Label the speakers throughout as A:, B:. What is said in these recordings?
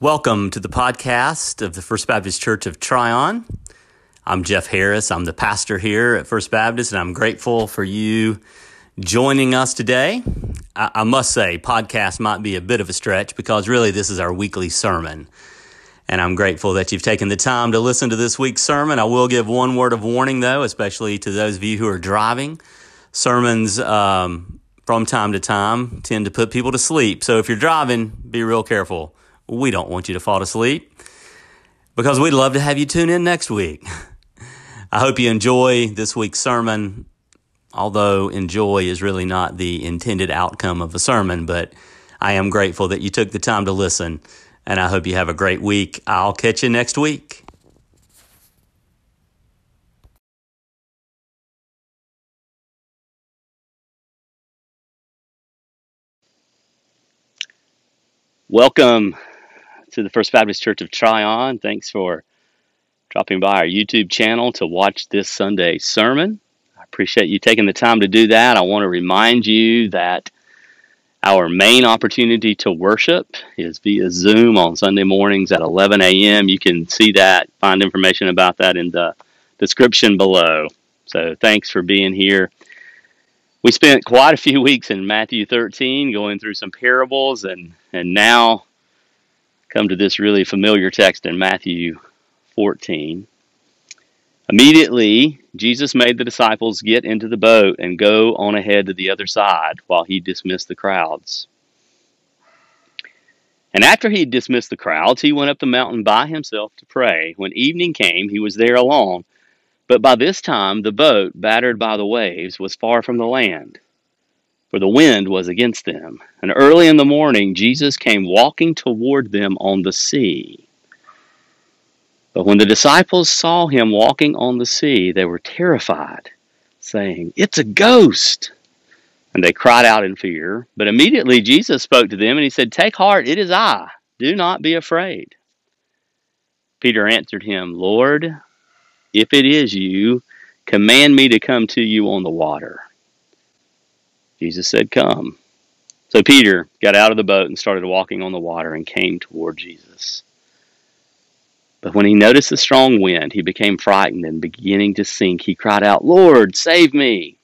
A: Welcome to the podcast of the First Baptist Church of Tryon. I'm Jeff Harris. I'm the pastor here at First Baptist, and I'm grateful for you joining us today. I, I, must say, podcast might be a bit of a stretch because really this is our weekly sermon. And I'm grateful that you've taken the time to listen to this week's sermon. I will give one word of warning, though, especially to those of you who are driving. Sermons um, from time to time tend to put people to sleep. So if you're driving, be real careful we don't want you to fall asleep because we'd love to have you tune in next week. I hope you enjoy this week's sermon, although enjoy is really not the intended outcome of a sermon, but I am grateful that you took the time to listen, and I hope you have a great week. I'll catch you next week. Welcome to the First Baptist Church of Tryon. Thanks for dropping by our YouTube channel to watch this Sunday sermon. I appreciate you taking the time to do that. I want to remind you that our main opportunity to worship is via Zoom on Sunday mornings at 11 a.m. You can see that, find information about that in the description below. So thanks for being here. We spent quite a few weeks in Matthew 13 going through some parables, and, and now come to this really familiar text in Matthew 14. Immediately, Jesus made the disciples get into the boat and go on ahead to the other side while he dismissed the crowds. And after he had dismissed the crowds, he went up the mountain by himself to pray. When evening came, he was there alone. But by this time, the boat, battered by the waves, was far from the land for the wind was against them. And early in the morning, Jesus came walking toward them on the sea. But when the disciples saw him walking on the sea, they were terrified, saying, It's a ghost! And they cried out in fear. But immediately Jesus spoke to them, and he said, Take heart, it is I. Do not be afraid. Peter answered him, Lord, if it is you, command me to come to you on the water. Jesus said, Come. So Peter got out of the boat and started walking on the water and came toward Jesus. But when he noticed the strong wind, he became frightened and beginning to sink. He cried out, Lord, save me.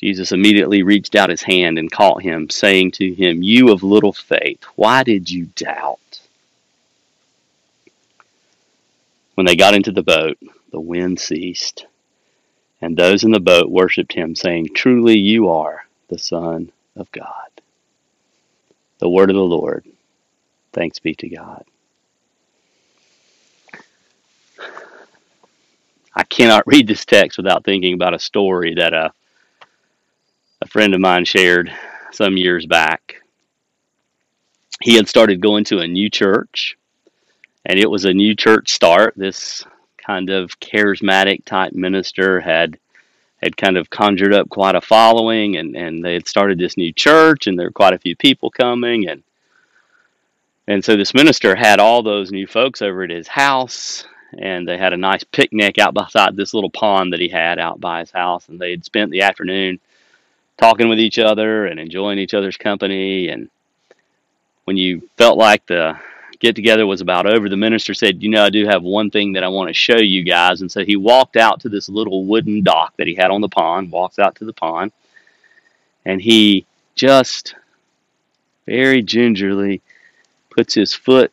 A: Jesus immediately reached out his hand and caught him, saying to him, You of little faith, why did you doubt? When they got into the boat, the wind ceased and those in the boat worshipped him, saying, Truly you are the Son of God. The word of the Lord. Thanks be to God. I cannot read this text without thinking about a story that a, a friend of mine shared some years back. He had started going to a new church, and it was a new church start. This kind of charismatic type minister had had kind of conjured up quite a following and, and they had started this new church and there were quite a few people coming and and so this minister had all those new folks over at his house and they had a nice picnic out beside this little pond that he had out by his house and they had spent the afternoon talking with each other and enjoying each other's company and when you felt like the get together was about over, the minister said, You know, I do have one thing that I want to show you guys. And so he walked out to this little wooden dock that he had on the pond, walks out to the pond, and he just very gingerly puts his foot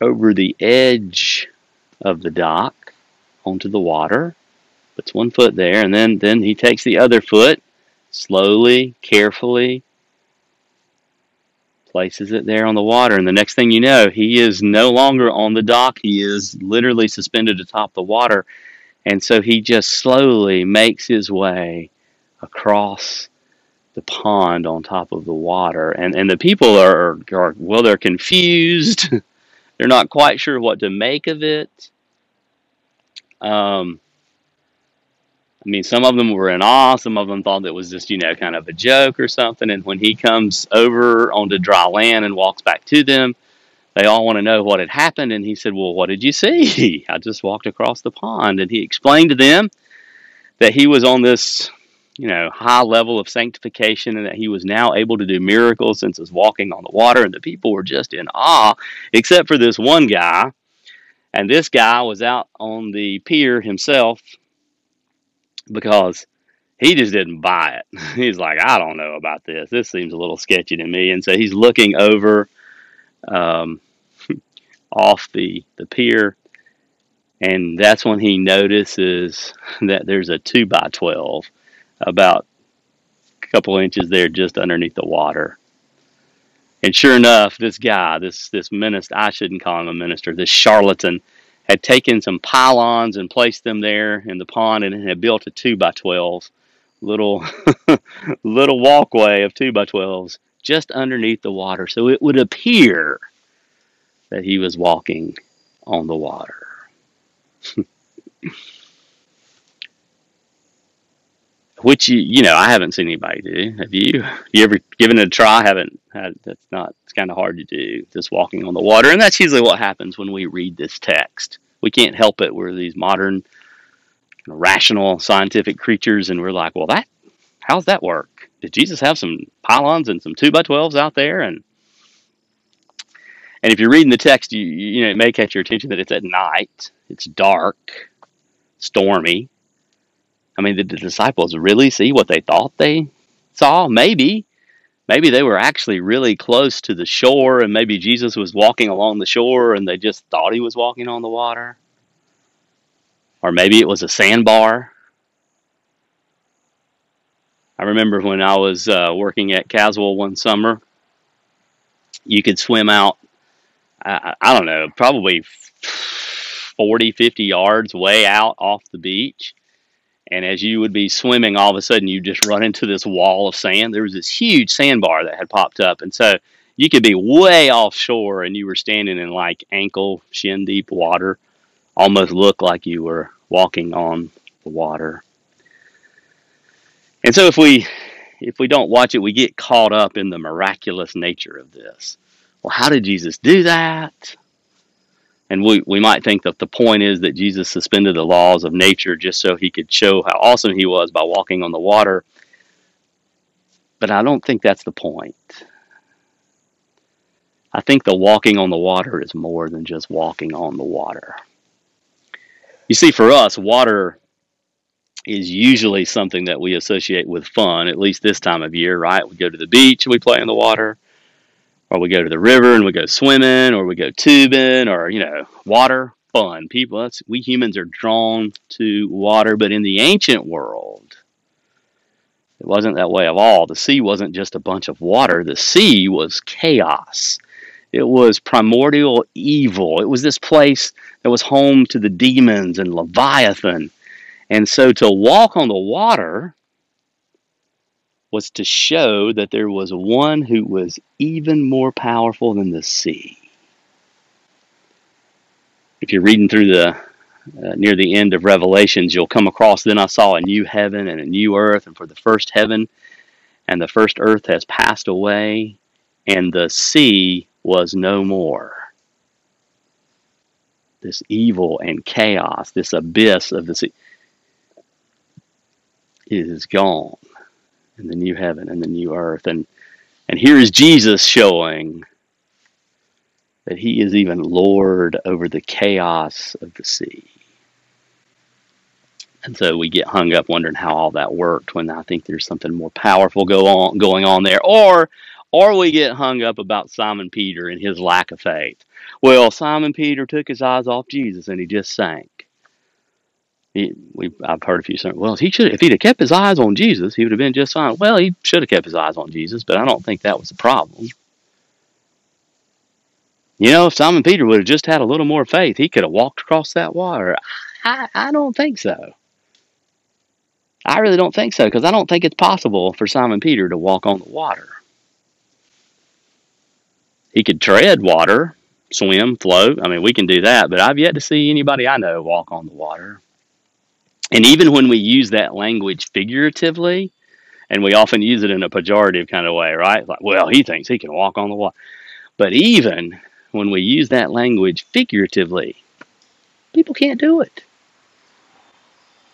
A: over the edge of the dock onto the water, puts one foot there, and then, then he takes the other foot slowly, carefully, places it there on the water, and the next thing you know, he is no longer on the dock. He is literally suspended atop the water. And so he just slowly makes his way across the pond on top of the water. And, and the people are, are, well, they're confused. they're not quite sure what to make of it. Um, I mean, some of them were in awe. Some of them thought it was just, you know, kind of a joke or something. And when he comes over onto dry land and walks back to them, they all want to know what had happened. And he said, Well, what did you see? I just walked across the pond. And he explained to them that he was on this you know, high level of sanctification and that he was now able to do miracles since his walking on the water. And the people were just in awe, except for this one guy. And this guy was out on the pier himself because he just didn't buy it. He's like, I don't know about this. This seems a little sketchy to me. And so he's looking over um, off the, the pier. And that's when he notices that there's a 2 by 12 about a couple inches there just underneath the water. And sure enough, this guy, this this minister, I shouldn't call him a minister, this charlatan, had taken some pylons and placed them there in the pond and had built a two by twelve little little walkway of two by twelves just underneath the water. So it would appear that he was walking on the water. which you you know I haven't seen anybody do. Have you? You ever given it a try? I haven't had. That's not. It's kind of hard to do. Just walking on the water, and that's usually what happens when we read this text. We can't help it. We're these modern, rational, scientific creatures, and we're like, well, that. How's that work? Did Jesus have some pylons and some two by twelves out there? And and if you're reading the text, you you know it may catch your attention that it's at night. It's dark, stormy I mean, did the disciples really see what they thought they saw? Maybe. Maybe they were actually really close to the shore and maybe Jesus was walking along the shore and they just thought he was walking on the water. Or maybe it was a sandbar. I remember when I was uh, working at Caswell one summer, you could swim out, I, I don't know, probably 40, 50 yards way out off the beach and as you would be swimming, all of a sudden you just run into this wall of sand. There was this huge sandbar that had popped up. And so you could be way offshore and you were standing in like ankle, shin deep water, almost look like you were walking on the water. And so if we if we don't watch it, we get caught up in the miraculous nature of this. Well, how did Jesus do that? And we, we might think that the point is that Jesus suspended the laws of nature just so he could show how awesome he was by walking on the water. But I don't think that's the point. I think the walking on the water is more than just walking on the water. You see, for us, water is usually something that we associate with fun, at least this time of year, right? We go to the beach, we play in the water or we go to the river and we go swimming, or we go tubing, or you know, water fun. People, that's we humans are drawn to water, but in the ancient world, it wasn't that way at all. The sea wasn't just a bunch of water. The sea was chaos. It was primordial evil. It was this place that was home to the demons and Leviathan. And so to walk on the water was to show that there was one who was even more powerful than the sea. If you're reading through the uh, near the end of Revelations, you'll come across then I saw a new heaven and a new earth, and for the first heaven and the first earth has passed away, and the sea was no more. This evil and chaos, this abyss of the sea, is gone in the new heaven and the new earth. And and here is Jesus showing that he is even Lord over the chaos of the sea. And so we get hung up wondering how all that worked when I think there's something more powerful go on going on there. Or or we get hung up about Simon Peter and his lack of faith. Well, Simon Peter took his eyes off Jesus and he just sank. He, we, I've heard a few saying, well, he should if he'd have kept his eyes on Jesus, he would have been just fine. Well, he should have kept his eyes on Jesus, but I don't think that was the problem. You know, if Simon Peter would have just had a little more faith, he could have walked across that water. I, I don't think so. I really don't think so because I don't think it's possible for Simon Peter to walk on the water. He could tread water, swim, float. I mean, we can do that, but I've yet to see anybody I know walk on the water. And even when we use that language figuratively, and we often use it in a pejorative kind of way, right? Like, well, he thinks he can walk on the water. But even when we use that language figuratively, people can't do it.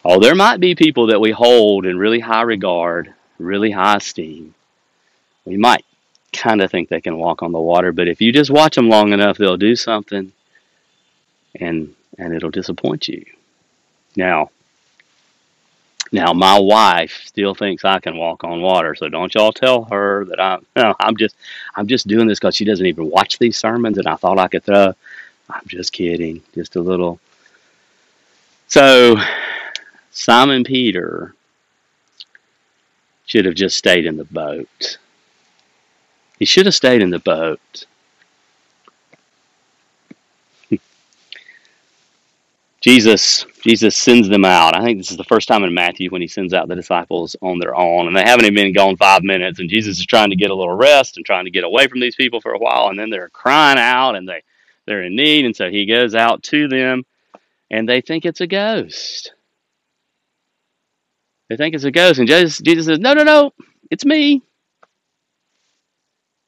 A: Oh, there might be people that we hold in really high regard, really high esteem. We might kind of think they can walk on the water, but if you just watch them long enough, they'll do something and and it'll disappoint you. Now, now my wife still thinks I can walk on water, so don't y'all tell her that I'm I'm just I'm just doing this because she doesn't even watch these sermons, and I thought I could throw. I'm just kidding, just a little. So, Simon Peter should have just stayed in the boat. He should have stayed in the boat. Jesus Jesus sends them out. I think this is the first time in Matthew when he sends out the disciples on their own, and they haven't even been gone five minutes, and Jesus is trying to get a little rest and trying to get away from these people for a while, and then they're crying out and they they're in need, and so he goes out to them, and they think it's a ghost. They think it's a ghost, and Jesus, Jesus says, "No, no, no, it's me."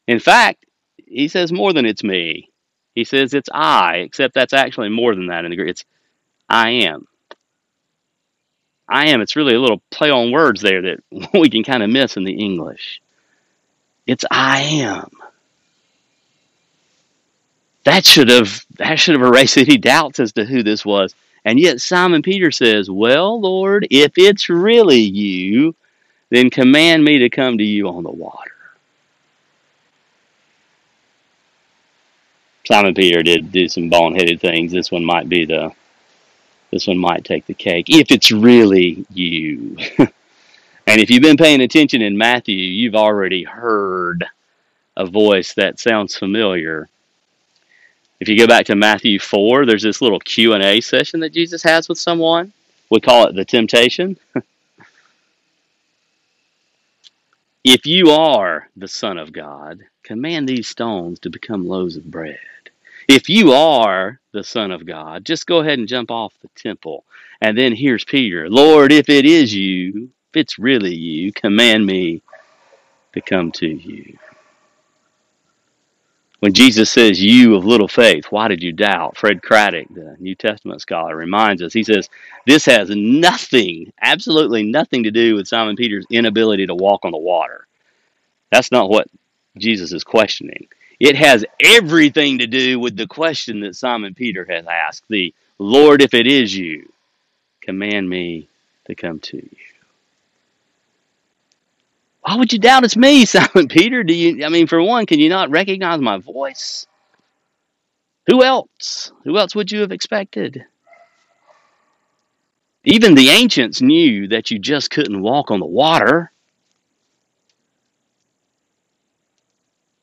A: In fact, he says more than it's me. He says it's I, except that's actually more than that in the Greek. It's I am. I am, it's really a little play on words there that we can kind of miss in the English. It's I am. That should have that should have erased any doubts as to who this was. And yet Simon Peter says, Well, Lord, if it's really you, then command me to come to you on the water. Simon Peter did do some boneheaded things. This one might be the this one might take the cake if it's really you. and if you've been paying attention in Matthew, you've already heard a voice that sounds familiar. If you go back to Matthew 4, there's this little Q&A session that Jesus has with someone. We call it the temptation. if you are the son of God, command these stones to become loaves of bread. If you are the Son of God, just go ahead and jump off the temple. And then here's Peter Lord, if it is you, if it's really you, command me to come to you. When Jesus says, You of little faith, why did you doubt? Fred Craddock, the New Testament scholar, reminds us. He says, This has nothing, absolutely nothing to do with Simon Peter's inability to walk on the water. That's not what Jesus is questioning. It has everything to do with the question that Simon Peter has asked the Lord, if it is you, command me to come to you. Why would you doubt it's me, Simon Peter? Do you I mean for one, can you not recognize my voice? Who else? Who else would you have expected? Even the ancients knew that you just couldn't walk on the water.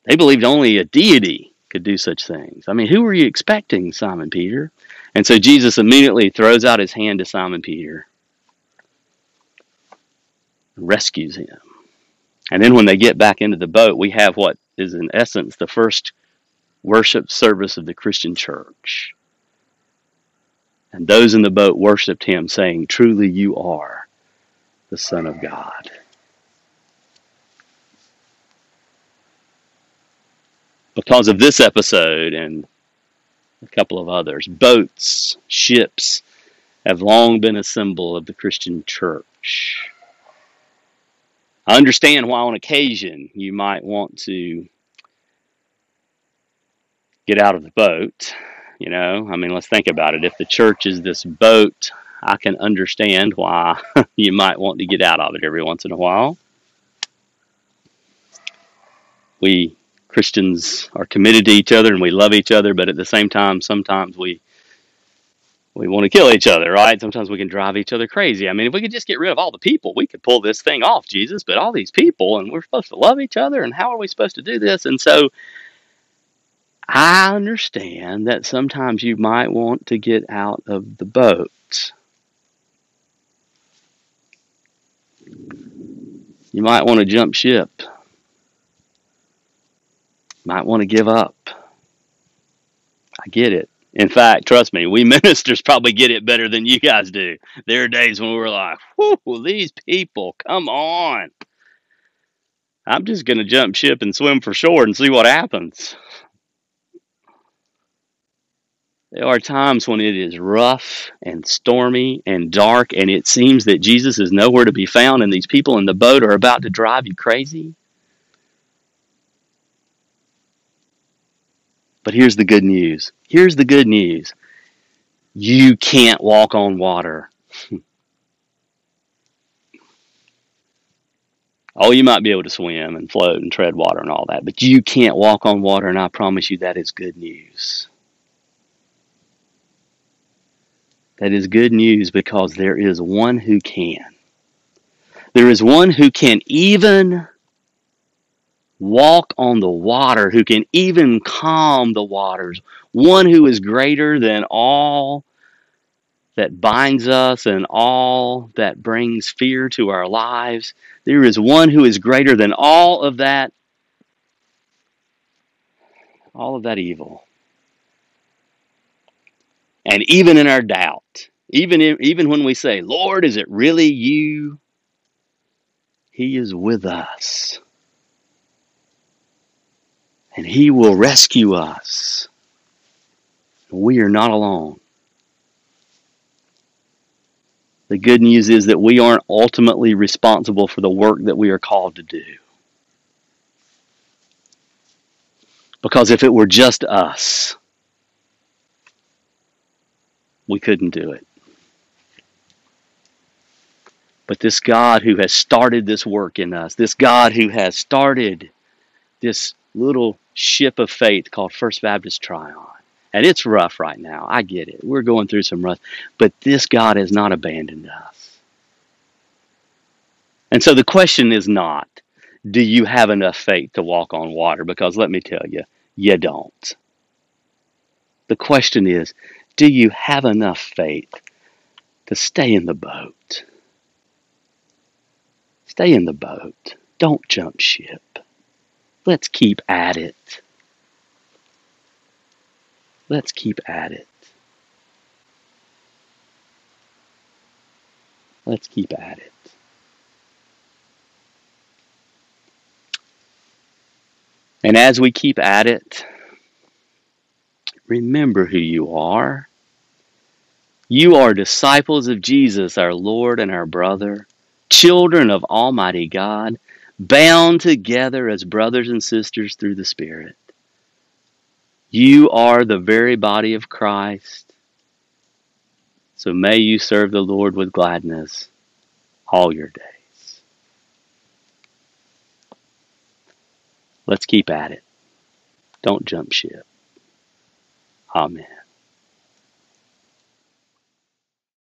A: They believed only a deity could do such things. I mean, who were you expecting, Simon Peter? And so Jesus immediately throws out his hand to Simon Peter, rescues him. And then when they get back into the boat, we have what is, in essence, the first worship service of the Christian church. And those in the boat worshiped him, saying, Truly you are the Son of God. Because of this episode and a couple of others. Boats, ships have long been a symbol of the Christian church. I understand why, on occasion, you might want to get out of the boat. You know, I mean, let's think about it. If the church is this boat, I can understand why you might want to get out of it every once in a while. We Christians are committed to each other and we love each other, but at the same time, sometimes we we want to kill each other, right? Sometimes we can drive each other crazy. I mean, if we could just get rid of all the people, we could pull this thing off, Jesus, but all these people, and we're supposed to love each other, and how are we supposed to do this? And so I understand that sometimes you might want to get out of the boat. You might want to jump ship might want to give up. I get it. In fact, trust me, we ministers probably get it better than you guys do. There are days when we're like, whoo, these people, come on. I'm just going to jump ship and swim for shore and see what happens. There are times when it is rough and stormy and dark, and it seems that Jesus is nowhere to be found, and these people in the boat are about to drive you crazy. But here's the good news. Here's the good news. You can't walk on water. oh, you might be able to swim and float and tread water and all that, but you can't walk on water, and I promise you that is good news. That is good news because there is one who can. There is one who can even walk on the water, who can even calm the waters, one who is greater than all that binds us and all that brings fear to our lives. There is one who is greater than all of that all of that evil. And even in our doubt, even if, even when we say, "Lord, is it really you?" He is with us. And he will rescue us. We are not alone. The good news is that we aren't ultimately responsible for the work that we are called to do. Because if it were just us, we couldn't do it. But this God who has started this work in us, this God who has started this little ship of faith called First Baptist Tryon. And it's rough right now. I get it. We're going through some rough. But this God has not abandoned us. And so the question is not, do you have enough faith to walk on water? Because let me tell you, you don't. The question is, do you have enough faith to stay in the boat? Stay in the boat. Don't jump ship. Let's keep at it. Let's keep at it. Let's keep at it. And as we keep at it, remember who you are. You are disciples of Jesus, our Lord and our brother, children of Almighty God, bound together as brothers and sisters through the Spirit. You are the very body of Christ. So may you serve the Lord with gladness all your days. Let's keep at it. Don't jump ship. Amen.